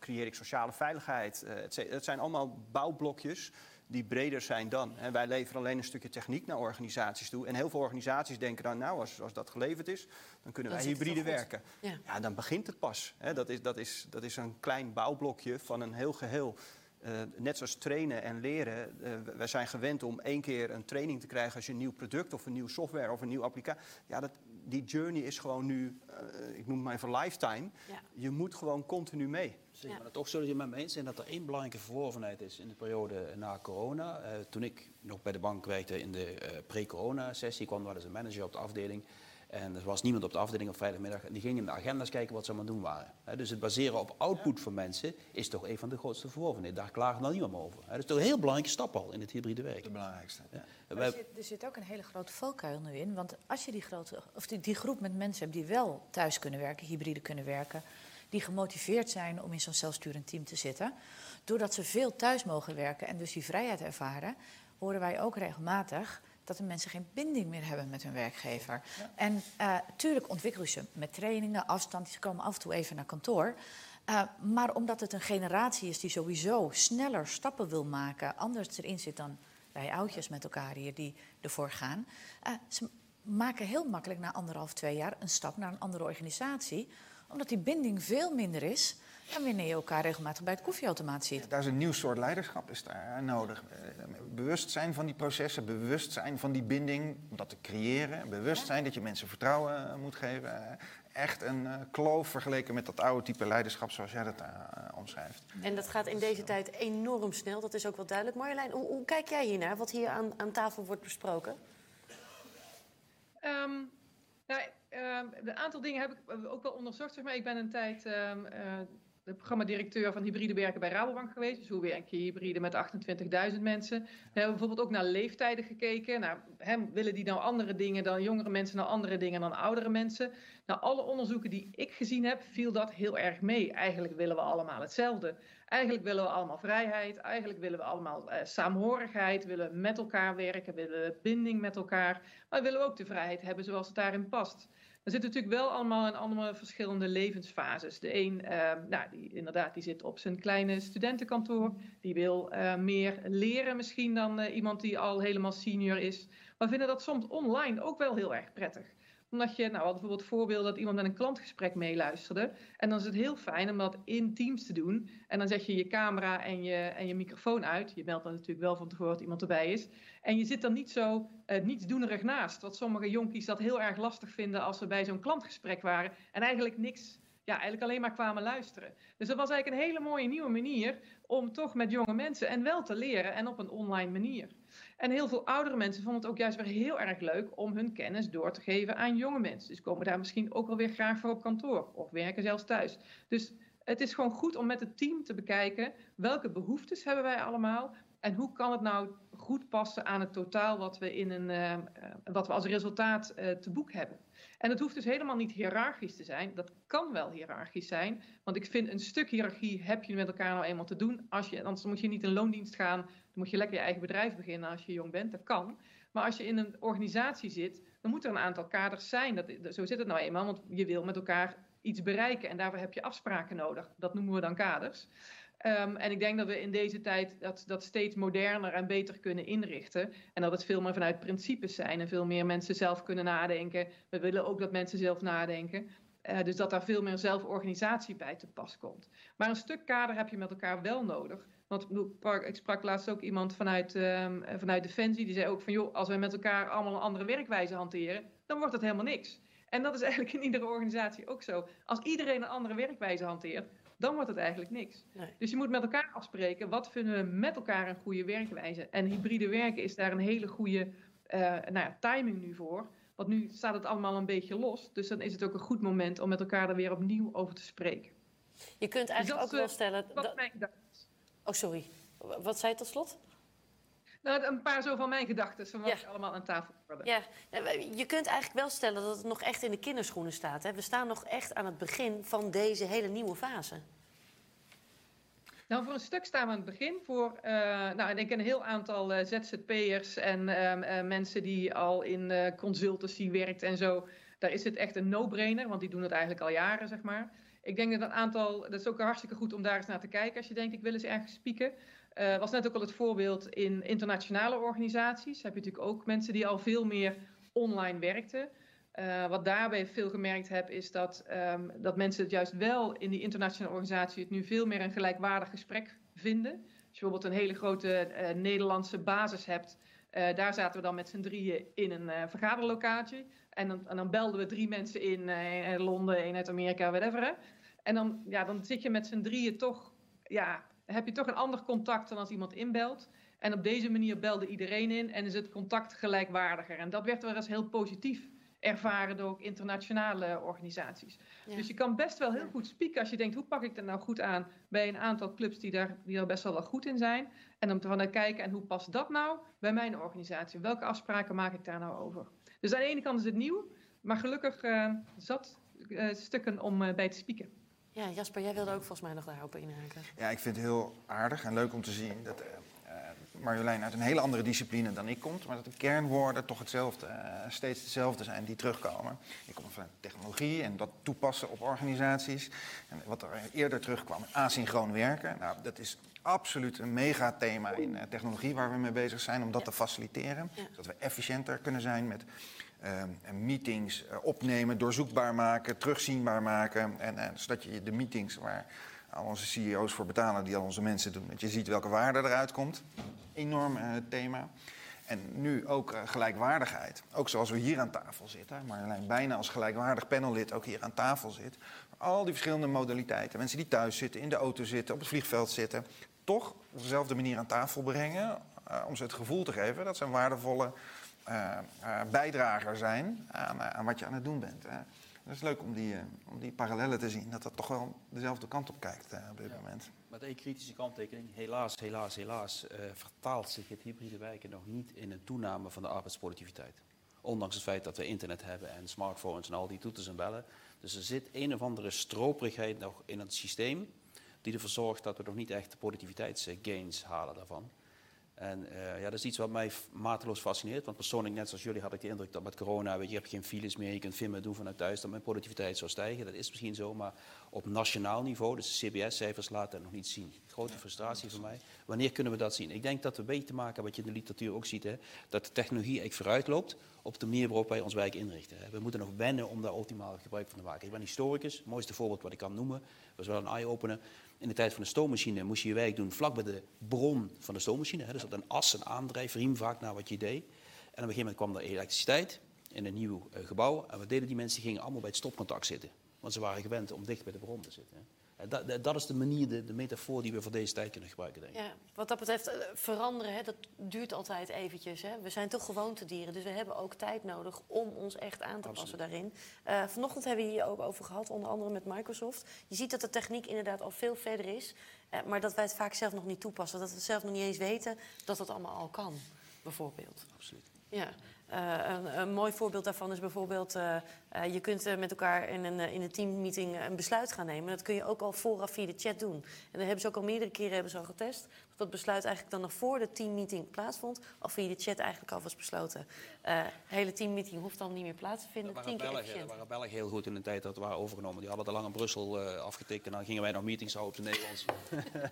F: creëer ik sociale veiligheid? Uh, het zijn allemaal bouwblokjes die breder zijn dan. En wij leveren alleen een stukje techniek naar organisaties toe. En heel veel organisaties denken dan, nou, als, als dat geleverd is, dan kunnen wij hybride werken. Ja. ja. dan begint het pas. dat, is, dat, is, dat is een klein bouwblokje van een heel geheel. Uh, net zoals trainen en leren. Uh, wij zijn gewend om één keer een training te krijgen als je een nieuw product of een nieuw software of een nieuw applicatie. Ja, dat, die journey is gewoon nu, uh, ik noem het maar even lifetime. Ja. Je moet gewoon continu mee.
D: Zeg, maar toch zullen je met me eens zijn dat er één belangrijke verworvenheid is in de periode na corona. toen ik nog bij de bank werkte in de pre-corona-sessie, kwam er eens een manager op de afdeling. En er was niemand op de afdeling op vrijdagmiddag. En die ging in de agenda's kijken wat ze aan het doen waren. dus het baseren op output van mensen is toch een van de grootste verworvenheden. Daar klagen dan niemand over. dat is toch een heel belangrijke stap al in het hybride werk.
C: De belangrijkste. Ja.
E: Er, zit, er, zit, ook een hele grote valkuil nu in. Want als je die, grote, of die, die groep met mensen hebt die wel thuis kunnen werken, hybride kunnen werken die gemotiveerd zijn om in zo'n zelfsturend team te zitten. Doordat ze veel thuis mogen werken en dus die vrijheid ervaren, horen wij ook regelmatig dat de mensen geen binding meer hebben met hun werkgever. En uh, tuurlijk ontwikkelen ze met trainingen, afstand, ze komen af en toe even naar kantoor. Uh, maar omdat het een generatie is die sowieso sneller stappen wil maken, anders erin zit dan wij oudjes met elkaar hier die ervoor gaan. Uh, ze maken heel makkelijk na anderhalf, twee jaar een stap naar een andere organisatie, omdat die binding veel minder is en wanneer je elkaar regelmatig bij het koffieautomaat ziet.
C: daar is een nieuw soort leiderschap is daar nodig. Eh, bewustzijn van die processen, bewustzijn van die binding, om dat te creëren. Bewustzijn dat je mensen vertrouwen eh, moet geven. Echt een kloof vergeleken met dat oude type leiderschap zoals jij dat omschrijft.
A: En dat gaat in deze tijd enorm snel, dat is ook wel duidelijk. Marjolein, hoe, hoe kijk jij hiernaar, wat hier aan, aan tafel wordt besproken?
B: Um, een aantal dingen heb ik ook wel onderzocht. maar ik ben een tijd um, de programmadirecteur van hybride werken bij Rabobank geweest. Dus hoe werk je hybride met 28.000 mensen. We hebben bijvoorbeeld ook naar leeftijden gekeken. Nou, willen die nou andere dingen dan jongere mensen, nou andere dingen dan oudere mensen? Nou, alle onderzoeken die ik gezien heb, viel dat heel erg mee. Eigenlijk willen we allemaal hetzelfde. Eigenlijk willen we allemaal vrijheid. Eigenlijk willen we allemaal eh, saamhorigheid. Willen met elkaar werken. Willen binding met elkaar. Maar willen we ook de vrijheid hebben zoals het daarin past. We zitten natuurlijk wel allemaal in allemaal verschillende levensfases. De een, uh, nou, die, inderdaad, die zit op zijn kleine studentenkantoor. Die wil uh, meer leren misschien dan uh, iemand die al helemaal senior is. maar vinden dat soms online ook wel heel erg prettig omdat je, nou, bijvoorbeeld voorbeeld dat iemand met een klantgesprek meeluisterde. En dan is het heel fijn om dat in Teams te doen. En dan zet je je camera en je, en je microfoon uit. Je meldt dan natuurlijk wel van tevoren dat iemand erbij is. En je zit dan niet zo uh, nietsdoenerig naast. Wat sommige jonkies dat heel erg lastig vinden als ze bij zo'n klantgesprek waren. En eigenlijk niks ja, eigenlijk alleen maar kwamen luisteren. Dus dat was eigenlijk een hele mooie nieuwe manier om toch met jonge mensen en wel te leren en op een online manier. En heel veel oudere mensen vonden het ook juist weer heel erg leuk om hun kennis door te geven aan jonge mensen. Dus komen daar misschien ook wel weer graag voor op kantoor of werken zelfs thuis. Dus het is gewoon goed om met het team te bekijken welke behoeftes hebben wij allemaal en hoe kan het nou goed passen aan het totaal wat we, in een, uh, wat we als resultaat uh, te boek hebben. En het hoeft dus helemaal niet hiërarchisch te zijn. Dat kan wel hiërarchisch zijn. Want ik vind een stuk hiërarchie heb je met elkaar nou eenmaal te doen. Als je, anders moet je niet in loondienst gaan. Dan moet je lekker je eigen bedrijf beginnen als je jong bent. Dat kan. Maar als je in een organisatie zit, dan moet er een aantal kaders zijn. Dat, zo zit het nou eenmaal. Want je wil met elkaar iets bereiken. En daarvoor heb je afspraken nodig. Dat noemen we dan kaders. Um, en ik denk dat we in deze tijd dat, dat steeds moderner en beter kunnen inrichten. En dat het veel meer vanuit principes zijn en veel meer mensen zelf kunnen nadenken. We willen ook dat mensen zelf nadenken. Uh, dus dat daar veel meer zelforganisatie bij te pas komt. Maar een stuk kader heb je met elkaar wel nodig. Want ik sprak laatst ook iemand vanuit, um, vanuit Defensie. Die zei ook van joh, als we met elkaar allemaal een andere werkwijze hanteren, dan wordt het helemaal niks. En dat is eigenlijk in iedere organisatie ook zo. Als iedereen een andere werkwijze hanteert, dan wordt het eigenlijk niks. Nee. Dus je moet met elkaar afspreken, wat vinden we met elkaar een goede werkwijze? En hybride werken is daar een hele goede uh, nou ja, timing nu voor. Want nu staat het allemaal een beetje los. Dus dan is het ook een goed moment om met elkaar er weer opnieuw over te spreken.
A: Je kunt dus eigenlijk ook wel stellen...
B: Dat, mijn
A: Oh, sorry. Wat zei je tot slot?
B: Nou, een paar zo van mijn gedachten, van wat ja. allemaal aan tafel worden.
A: Ja, je kunt eigenlijk wel stellen dat het nog echt in de kinderschoenen staat. Hè? We staan nog echt aan het begin van deze hele nieuwe fase.
B: Nou, voor een stuk staan we aan het begin. Voor, uh, nou, ik ken een heel aantal uh, ZZP'ers en uh, mensen die al in consultancy werkt en zo. Daar is het echt een no-brainer, want die doen het eigenlijk al jaren, zeg maar. Ik denk dat een aantal, dat is ook hartstikke goed om daar eens naar te kijken als je denkt, ik wil eens ergens spieken. Uh, was net ook al het voorbeeld in internationale organisaties. Heb je natuurlijk ook mensen die al veel meer online werkten. Uh, wat daarbij veel gemerkt heb, is dat, um, dat mensen het juist wel in die internationale organisatie het nu veel meer een gelijkwaardig gesprek vinden. Als je bijvoorbeeld een hele grote uh, Nederlandse basis hebt, uh, daar zaten we dan met z'n drieën in een vergaderlocatie. En dan, en dan, belden we drie mensen in, in Londen, één uit Amerika, whatever. Hè? En dan, ja, dan zit je met z'n drieën toch ja, heb je toch een ander contact dan als iemand inbelt. En op deze manier belde iedereen in en is het contact gelijkwaardiger. En dat werd wel eens heel positief ervaren door ook internationale organisaties. Ja. Dus je kan best wel heel goed spieken als je denkt, hoe pak ik dat nou goed aan bij een aantal clubs die daar, die er best wel wel goed in zijn. En om te gaan kijken, en hoe past dat nou bij mijn organisatie? Welke afspraken maak ik daar nou over? Dus aan de ene kant is het nieuw, maar gelukkig uh, zat uh, stukken om uh, bij te spieken.
A: Ja, Jasper, jij wilde ook volgens mij nog daarop inhaken.
C: Ja, ik vind het heel aardig en leuk om te zien dat uh, Marjolein uit een hele andere discipline dan ik komt, maar dat de kernwoorden toch hetzelfde, uh, steeds hetzelfde zijn die terugkomen. Ik kom van technologie en dat toepassen op organisaties. En wat er eerder terugkwam, asynchroon werken. Nou, dat is absoluut een megathema in uh, technologie waar we mee bezig zijn om dat ja. te faciliteren. Ja. Zodat we efficiënter kunnen zijn met meetings uh, opnemen, doorzoekbaar maken, terugzienbaar maken. En, en, zodat je de meetings waar al onze CEO's voor betalen, die al onze mensen doen, dat je ziet welke waarde eruit komt. Enorm uh, thema. En nu ook gelijkwaardigheid. Ook zoals we hier aan tafel zitten. Marjolein bijna als gelijkwaardig panellid ook hier aan tafel zit. Al die verschillende modaliteiten. Mensen die thuis zitten, in de auto zitten, op het vliegveld zitten. Toch op dezelfde manier aan tafel brengen. om ze het gevoel te geven dat ze een waardevolle bijdrager zijn aan, uh, aan, wat je aan het doen bent. Het is leuk om die, om die parallellen te zien, dat dat toch wel dezelfde kant op kijkt op dit ja. moment.
D: Met één kritische kanttekening, helaas, helaas, helaas vertaalt zich het hybride werken nog niet in een toename van de arbeidsproductiviteit. Ondanks het feit dat we internet hebben en smartphones en al die toeters en bellen. Dus er zit een of andere stroperigheid nog in het systeem die ervoor zorgt dat we nog niet echt productiviteitsgains halen daarvan. En uh, ja, dat is iets wat mij mateloos fascineert. Want persoonlijk, net zoals jullie, had ik de indruk dat met corona, weet je, je hebt geen files meer, je kunt veel meer doen vanuit thuis, dat mijn productiviteit zou stijgen. Dat is misschien zo, maar op nationaal niveau, dus de CBS-cijfers laten dat nog niet zien. Grote frustratie voor mij. Wanneer kunnen we dat zien? Ik denk dat we weten te maken, wat je in de literatuur ook ziet, hè, dat de technologie eigenlijk vooruit loopt op de manier waarop wij ons wijk inrichten. Hè. We moeten nog wennen om daar optimaal gebruik van te maken. Ik ben historicus, het mooiste voorbeeld wat ik kan noemen, was wel een eye-opener. In de tijd van de stoommachine moest je je werk doen vlak bij de bron van de stoommachine. Hè. Dus op een as, een aandrijfriem vaak naar wat je deed. En op een gegeven moment kwam er elektriciteit in een nieuw uh, gebouw. En wat deden die mensen? Die gingen allemaal bij het stopcontact zitten. Want ze waren gewend om dicht bij de bron te zitten. Hè. Dat, dat, is de manier, de, de, metafoor die we voor deze tijd kunnen gebruiken, denk ik.
A: Ja, wat dat betreft, eh, veranderen, hè, dat duurt altijd eventjes. Hè. We zijn toch gewoontedieren, dus we hebben ook tijd nodig om ons echt aan te passen daarin. Uh, vanochtend hebben we hier ook over gehad, onder andere met Microsoft. Je ziet dat de techniek inderdaad al veel verder is, uh, maar dat wij het vaak zelf nog niet toepassen. Dat we zelf nog niet eens weten dat dat allemaal al kan, bijvoorbeeld.
D: Absoluut.
A: Ja. Uh, een, een, mooi voorbeeld daarvan is bijvoorbeeld... Uh, uh, je kunt met elkaar in een, in een teammeeting een besluit gaan nemen. Dat kun je ook al vooraf via de chat doen. En dat hebben ze ook al meerdere keren hebben ze al getest. Dat dat besluit eigenlijk dan nog voor de teammeeting plaatsvond... of via de chat eigenlijk al was besloten. De hele teammeeting hoeft dan niet meer plaats te vinden.
D: Dat waren, Belgen, dat waren Belgen heel goed in de tijd dat we waren overgenomen. Die hadden al lang in Brussel afgetikt. En dan gingen wij nog meetings houden op de Nederlands.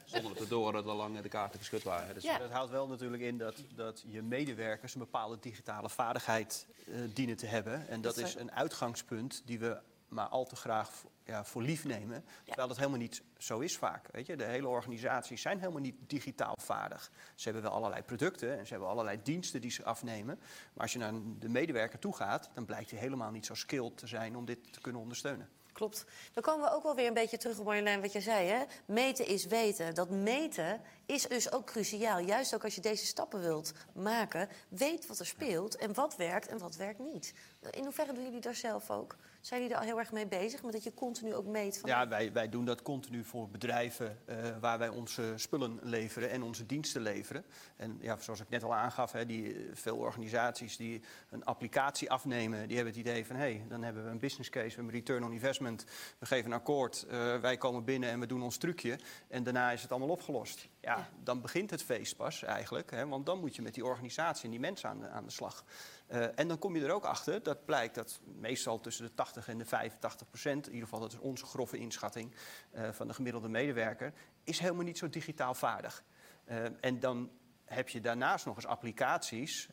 D: zonder te door dat al lang de kaarten geschud waren.
F: Dus ja. Dat houdt wel natuurlijk in dat, dat je medewerkers... een bepaalde digitale vaardigheid uh, dienen te hebben. En dat, dat is een uitgangspunt die we maar al te graag ja, voor lief nemen. Terwijl dat helemaal niet zo is vaak. Weet je? De hele organisaties zijn helemaal niet digitaal vaardig. Ze hebben wel allerlei producten en ze hebben allerlei diensten die ze afnemen. Maar als je naar de medewerker toe gaat, dan blijkt hij helemaal niet zo skilled te zijn om dit te kunnen ondersteunen.
A: Klopt. Dan komen we ook wel weer een beetje terug op Marjolein wat je zei. Hè? Meten is weten. Dat meten is dus ook cruciaal. Juist ook als je deze stappen wilt maken. Weet wat er speelt en wat werkt en wat werkt niet. In hoeverre doen jullie daar zelf ook? Zijn jullie er al heel erg mee bezig? Met dat je continu ook meet? Van...
F: Ja, wij, wij doen dat continu voor bedrijven uh, waar wij onze spullen leveren en onze diensten leveren. En ja, zoals ik net al aangaf, hè, die, veel organisaties die een applicatie afnemen, die hebben het idee van hé, hey, dan hebben we een business case, we hebben een return on investment, we geven een akkoord, uh, wij komen binnen en we doen ons trucje en daarna is het allemaal opgelost. Ja, ja. dan begint het feest pas eigenlijk, hè, want dan moet je met die organisatie en die mensen aan de, aan de slag. Uh, en dan kom je er ook achter, dat blijkt dat meestal tussen de 80 en de 85 procent, in ieder geval dat is onze grove inschatting uh, van de gemiddelde medewerker, is helemaal niet zo digitaal vaardig. Uh, en dan heb je daarnaast nog eens applicaties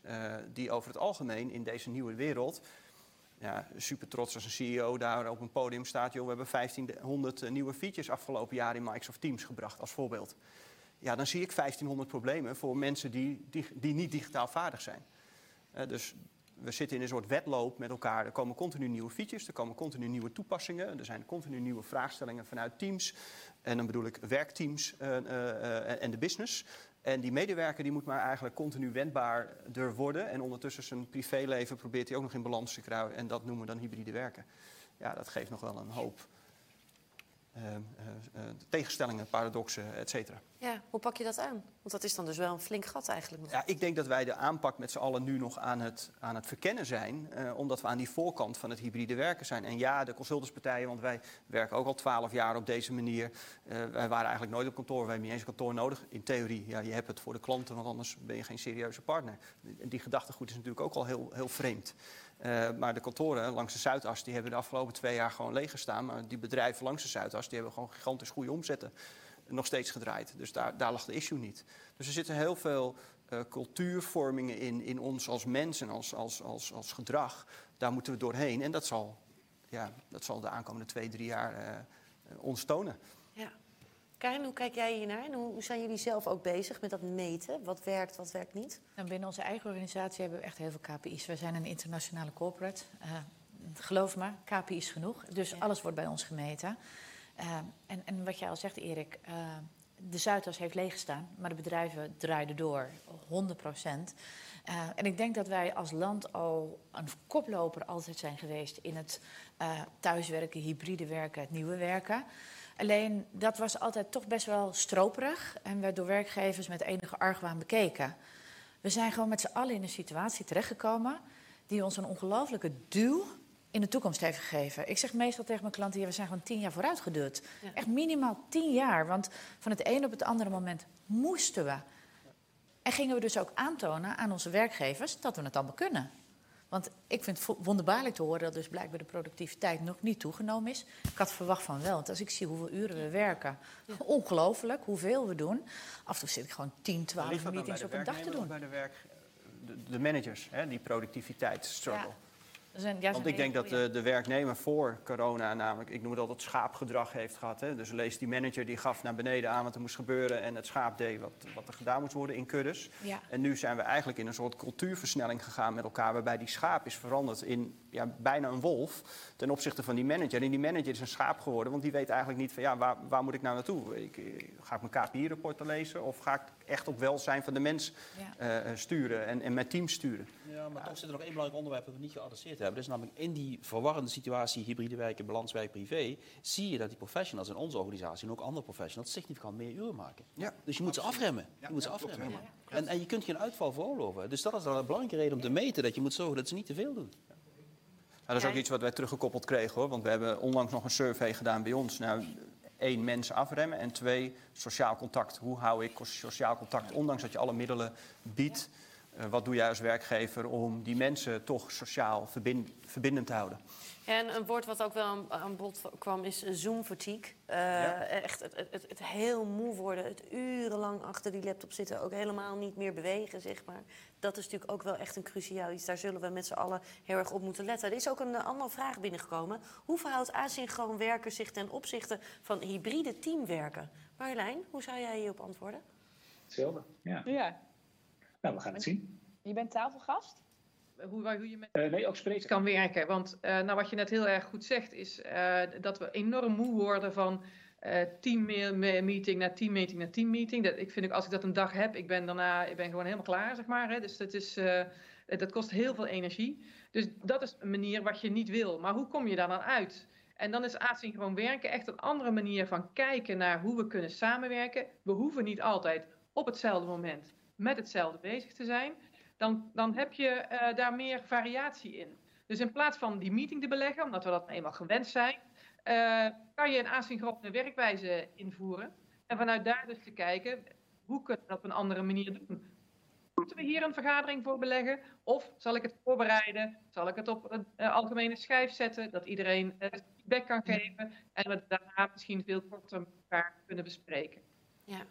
F: die over het algemeen in deze nieuwe wereld ja, super trots als een CEO daar op een podium staat. Joh, we hebben 1500 nieuwe features afgelopen jaar in Microsoft Teams gebracht, als voorbeeld. Ja, dan zie ik 1500 problemen voor mensen die, die, die niet digitaal vaardig zijn. Uh, dus we zitten in een soort wedloop met elkaar. Er komen continu nieuwe features, er komen continu nieuwe toepassingen. Er zijn continu nieuwe vraagstellingen vanuit teams. En dan bedoel ik werkteams uh, uh, en de business. En die medewerker die moet maar eigenlijk continu wendbaarder worden. En ondertussen zijn privéleven probeert hij ook nog in balans te krijgen. En dat noemen we dan hybride werken. Ja, dat geeft nog wel een hoop tegenstellingen, paradoxen, et cetera.
A: Ja, hoe pak je dat aan? Want dat is dan dus wel een flink gat eigenlijk. Nog.
F: Ja, ik denk dat wij de aanpak met z'n allen nu nog aan het, aan het verkennen zijn. omdat we aan die voorkant van het hybride werken zijn. En ja, de consultantspartijen, want wij werken ook al twaalf jaar op deze manier. wij waren eigenlijk nooit op kantoor, wij hebben niet eens een kantoor nodig. In theorie, ja, je hebt het voor de klanten, want anders ben je geen serieuze partner. Die gedachtegoed is natuurlijk ook al heel, heel vreemd. Uh, maar de kantoren langs de Zuidas die hebben de afgelopen twee jaar gewoon leeg gestaan. Maar die bedrijven langs de Zuidas die hebben gewoon gigantisch goede omzetten nog steeds gedraaid. Dus daar, daar lag de issue niet. Dus er zitten heel veel uh, cultuurvormingen in, in ons als mensen, als, als, als, als gedrag. Daar moeten we doorheen. En dat zal, ja, dat zal de aankomende twee, drie jaar uh, ons tonen.
A: Karin, hoe kijk jij hiernaar en hoe zijn jullie zelf ook bezig met dat meten? Wat werkt, wat werkt niet?
E: Nou, binnen onze eigen organisatie hebben we echt heel veel KPI's. We zijn een internationale corporate. Uh, geloof me, KPI's genoeg. Dus ja. alles wordt bij ons gemeten. Uh, en, en, wat jij al zegt, Erik, uh, de Zuidas heeft leeggestaan, maar de bedrijven draaiden door, 100 procent. Uh, en ik denk dat wij als land al een koploper altijd zijn geweest in het thuiswerken, hybride werken, het nieuwe werken. Alleen dat was altijd toch best wel stroperig en werd door werkgevers met enige argwaan bekeken. We zijn gewoon met z'n allen in een situatie terechtgekomen die ons een ongelooflijke duw in de toekomst heeft gegeven. Ik zeg meestal tegen mijn klanten, ja, we zijn gewoon tien jaar vooruitgedut. Ja. Echt minimaal tien jaar, want van het een op het andere moment moesten we. En gingen we dus ook aantonen aan onze werkgevers dat we het allemaal kunnen. Want ik vind het wonderbaarlijk te horen dat dus blijkbaar de productiviteit nog niet toegenomen is. Ik had verwacht van wel, want als ik zie hoeveel uren we werken, ongelooflijk hoeveel we doen. Af en toe zit ik gewoon 10, 12 meetings op een dag te doen.
F: Bij de, werk, de, de managers, hè, die productiviteitsstruggle.
E: Ja. Zijn, ja,
F: Want ik denk dat de, de, werknemer voor corona namelijk, ik noem het altijd schaapgedrag heeft gehad. Hè? Dus lees die manager die gaf naar beneden aan wat er moest gebeuren en het schaap deed wat, wat er gedaan moest worden in kuddes.
E: Ja.
F: En nu zijn we eigenlijk in een soort cultuurversnelling gegaan met elkaar, waarbij die schaap is veranderd in ja, bijna een wolf ten opzichte van die manager. En die manager is een schaap geworden, want die weet eigenlijk niet van ja, waar, waar moet ik nou naartoe? Ik, ga ik mijn KPI-rapporten lezen of ga ik echt op welzijn van de mens ja. uh, sturen en, en mijn team sturen?
D: Ja, maar toch zit er nog één belangrijk onderwerp dat we niet geadresseerd hebben. Dat is namelijk in die verwarrende situatie hybride werken, balanswerk, privé, zie je dat die professionals in onze organisatie en ook andere professionals significant meer uren maken.
F: Ja,
D: dus je moet ze afremmen. Je moet ze afremmen. En, en je kunt geen uitval veroorloven. Dus dat is dan een belangrijke reden om te meten dat je moet zorgen dat ze niet te veel doen.
F: Nou, dat is ook iets wat wij teruggekoppeld kregen hoor. Want we hebben onlangs nog een survey gedaan bij ons. Nou, één, mensen afremmen. En twee, sociaal contact. Hoe hou ik sociaal contact, ondanks dat je alle middelen biedt? Wat doe jij als werkgever om die mensen toch sociaal verbind, verbindend te houden?
A: En een woord wat ook wel aan, aan bod kwam is Zoom-fatigue. Uh, ja. Echt het, het, het, heel moe worden, het urenlang achter die laptop zitten, ook helemaal niet meer bewegen, zeg maar. Dat is natuurlijk ook wel echt een cruciaal iets. Daar zullen we met z'n allen heel erg op moeten letten. Er is ook een andere vraag binnengekomen. Hoe verhoudt asynchroon werken zich ten opzichte van hybride teamwerken? Marjolein, hoe zou jij hierop antwoorden?
G: Hetzelfde, ja.
H: ja.
G: Nou, we gaan het zien.
H: Je bent tafelgast?
B: Hoe, hoe je met
G: uh, nee, ook
B: kan werken. Want uh, nou, wat je net heel erg goed zegt, is uh, dat we enorm moe worden van teammeeting naar teammeeting naar teammeeting. Dat, ik vind ook, als ik dat een dag heb, ik ben daarna ik ben gewoon helemaal klaar, zeg maar. Hè. Dus dat, is, dat kost heel veel energie. Dus dat is een manier wat je niet wil. Maar hoe kom je daar dan uit? En dan is asynchroon werken echt een andere manier van kijken naar hoe we kunnen samenwerken. We hoeven niet altijd op hetzelfde moment met hetzelfde bezig te zijn dan, dan heb je uh, daar meer variatie in. Dus in plaats van die meeting te beleggen, omdat we dat eenmaal gewend zijn, uh, kan je een asynchrone werkwijze invoeren. En vanuit daar dus te kijken, hoe kunnen we dat op een andere manier doen? Moeten we hier een vergadering voor beleggen? Of zal ik het voorbereiden? Zal ik het op een uh, algemene schijf zetten, dat iedereen feedback kan geven en we daarna misschien veel korter elkaar kunnen bespreken?
A: Ja.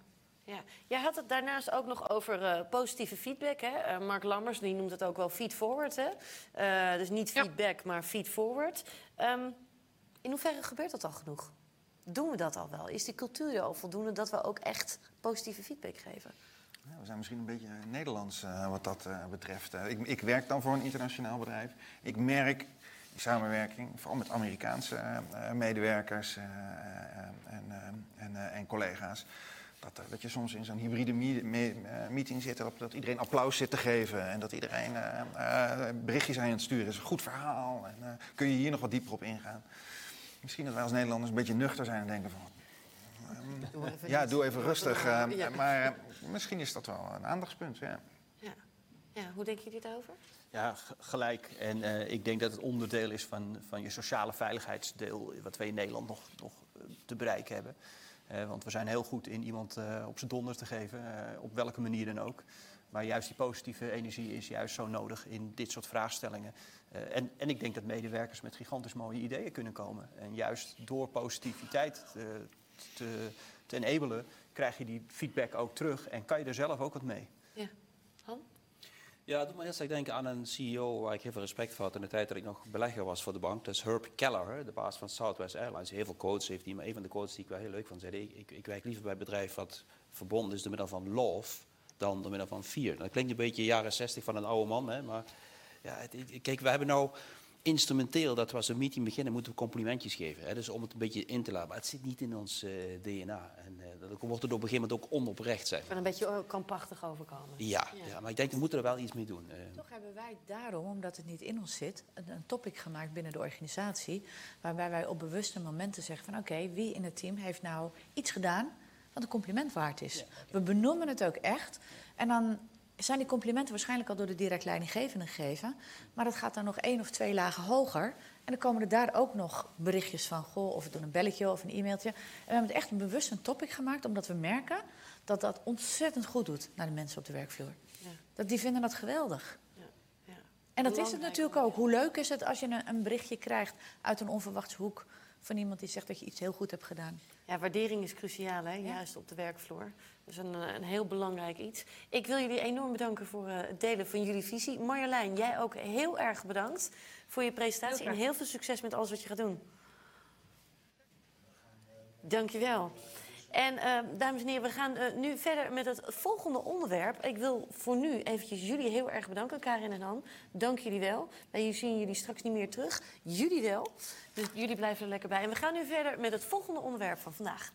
A: Ja. Jij had het daarnaast ook nog over uh, positieve feedback. Hè? Uh, Mark Lammers die noemt het ook wel feed-forward. Hè? Uh, dus niet feedback, ja. maar feed-forward. Um, in hoeverre gebeurt dat al genoeg? Doen we dat al wel? Is die cultuur al voldoende dat we ook echt positieve feedback geven?
C: Ja, we zijn misschien een beetje Nederlands wat dat betreft. Ik, ik, werk dan voor een internationaal bedrijf. Ik merk die samenwerking, vooral met Amerikaanse medewerkers en, en, en collega's dat, dat je soms in zo'n hybride meeting zit, dat, dat iedereen applaus zit te geven en dat iedereen uh, uh, berichtjes aan je het sturen is. Een goed verhaal en uh, kun je hier nog wat dieper op ingaan. Misschien dat wij als Nederlanders een beetje nuchter zijn en denken van... Doe ja, doe even rustig. Ja. Maar misschien is dat wel een aandachtspunt, ja.
A: ja. ja. Hoe denk je dit over?
F: Ja, gelijk. En uh, ik denk dat het onderdeel is van, van je sociale veiligheidsdeel... wat wij in Nederland nog, nog te bereiken hebben. Want we zijn heel goed in iemand uh, op zijn donder te geven, uh, op welke manier dan ook. Maar juist die positieve energie is juist zo nodig in dit soort vraagstellingen. En, en, ik denk dat medewerkers met gigantisch mooie ideeën kunnen komen. En juist door positiviteit te, te, te krijg je die feedback ook terug en kan je er zelf ook wat mee.
A: Ja.
D: Ja, doe maar eerst denken aan een CEO waar ik heel veel respect voor had in de tijd dat ik nog belegger was voor de bank. Dat is Herb Keller, de baas van Southwest Airlines. Heel veel quotes heeft hij, maar een van de quotes die ik wel heel leuk vond, zei ik, ik, werk liever bij een bedrijf wat verbonden is door middel van love dan door middel van fear. Dat klinkt een beetje jaren 60 van een oude man, hè, maar ja, kijk, we hebben nou instrumenteel dat we als een meeting beginnen, moeten we complimentjes geven. Hè? Dus om het een beetje in te laten. Maar het zit niet in ons uh, DNA. En uh, dat wordt het op een gegeven moment ook onoprecht zijn.
A: Kan een beetje kampachtig overkomen.
D: Ja, ja. ja, maar ik denk, we moeten er wel iets mee doen. Uh.
E: Toch hebben wij daarom, omdat het niet in ons zit, een, een topic gemaakt binnen de organisatie. Waarbij wij op bewuste momenten zeggen van oké, okay, wie in het team heeft nou iets gedaan wat een compliment waard is. Ja, okay. We benoemen het ook echt. En dan zijn die complimenten waarschijnlijk al door de direct leidinggevende gegeven. Maar dat gaat dan nog één of twee lagen hoger. En dan komen er daar ook nog berichtjes van... goh, of we doen een belletje of een e-mailtje. En we hebben het echt een bewust een topic gemaakt... omdat we merken dat dat ontzettend goed doet naar de mensen op de werkvloer.
A: Ja.
E: Dat, die vinden dat geweldig.
A: Ja, ja.
E: En dat is het natuurlijk ook. Hoe leuk is het als je een, een berichtje krijgt uit een onverwachts hoek van iemand die zegt dat je iets heel goed hebt gedaan.
A: Ja, waardering is cruciaal, hè? Juist op de werkvloer. Dat is een, eh, een heel belangrijk iets. Ik wil jullie enorm bedanken voor eh, het delen van jullie visie. Marjolein, jij ook heel erg bedankt voor je presentatie.
B: Heel
A: en heel veel succes met alles wat je gaat doen. Dankjewel. En eh, dames en heren, we gaan nu verder met het volgende onderwerp. Ik wil voor nu eventjes jullie heel erg bedanken, Karin en Han. Dank jullie wel. Wij zien jullie straks niet meer terug. Jullie wel. Dus jullie blijven er lekker bij. En we gaan nu verder met het volgende onderwerp van vandaag.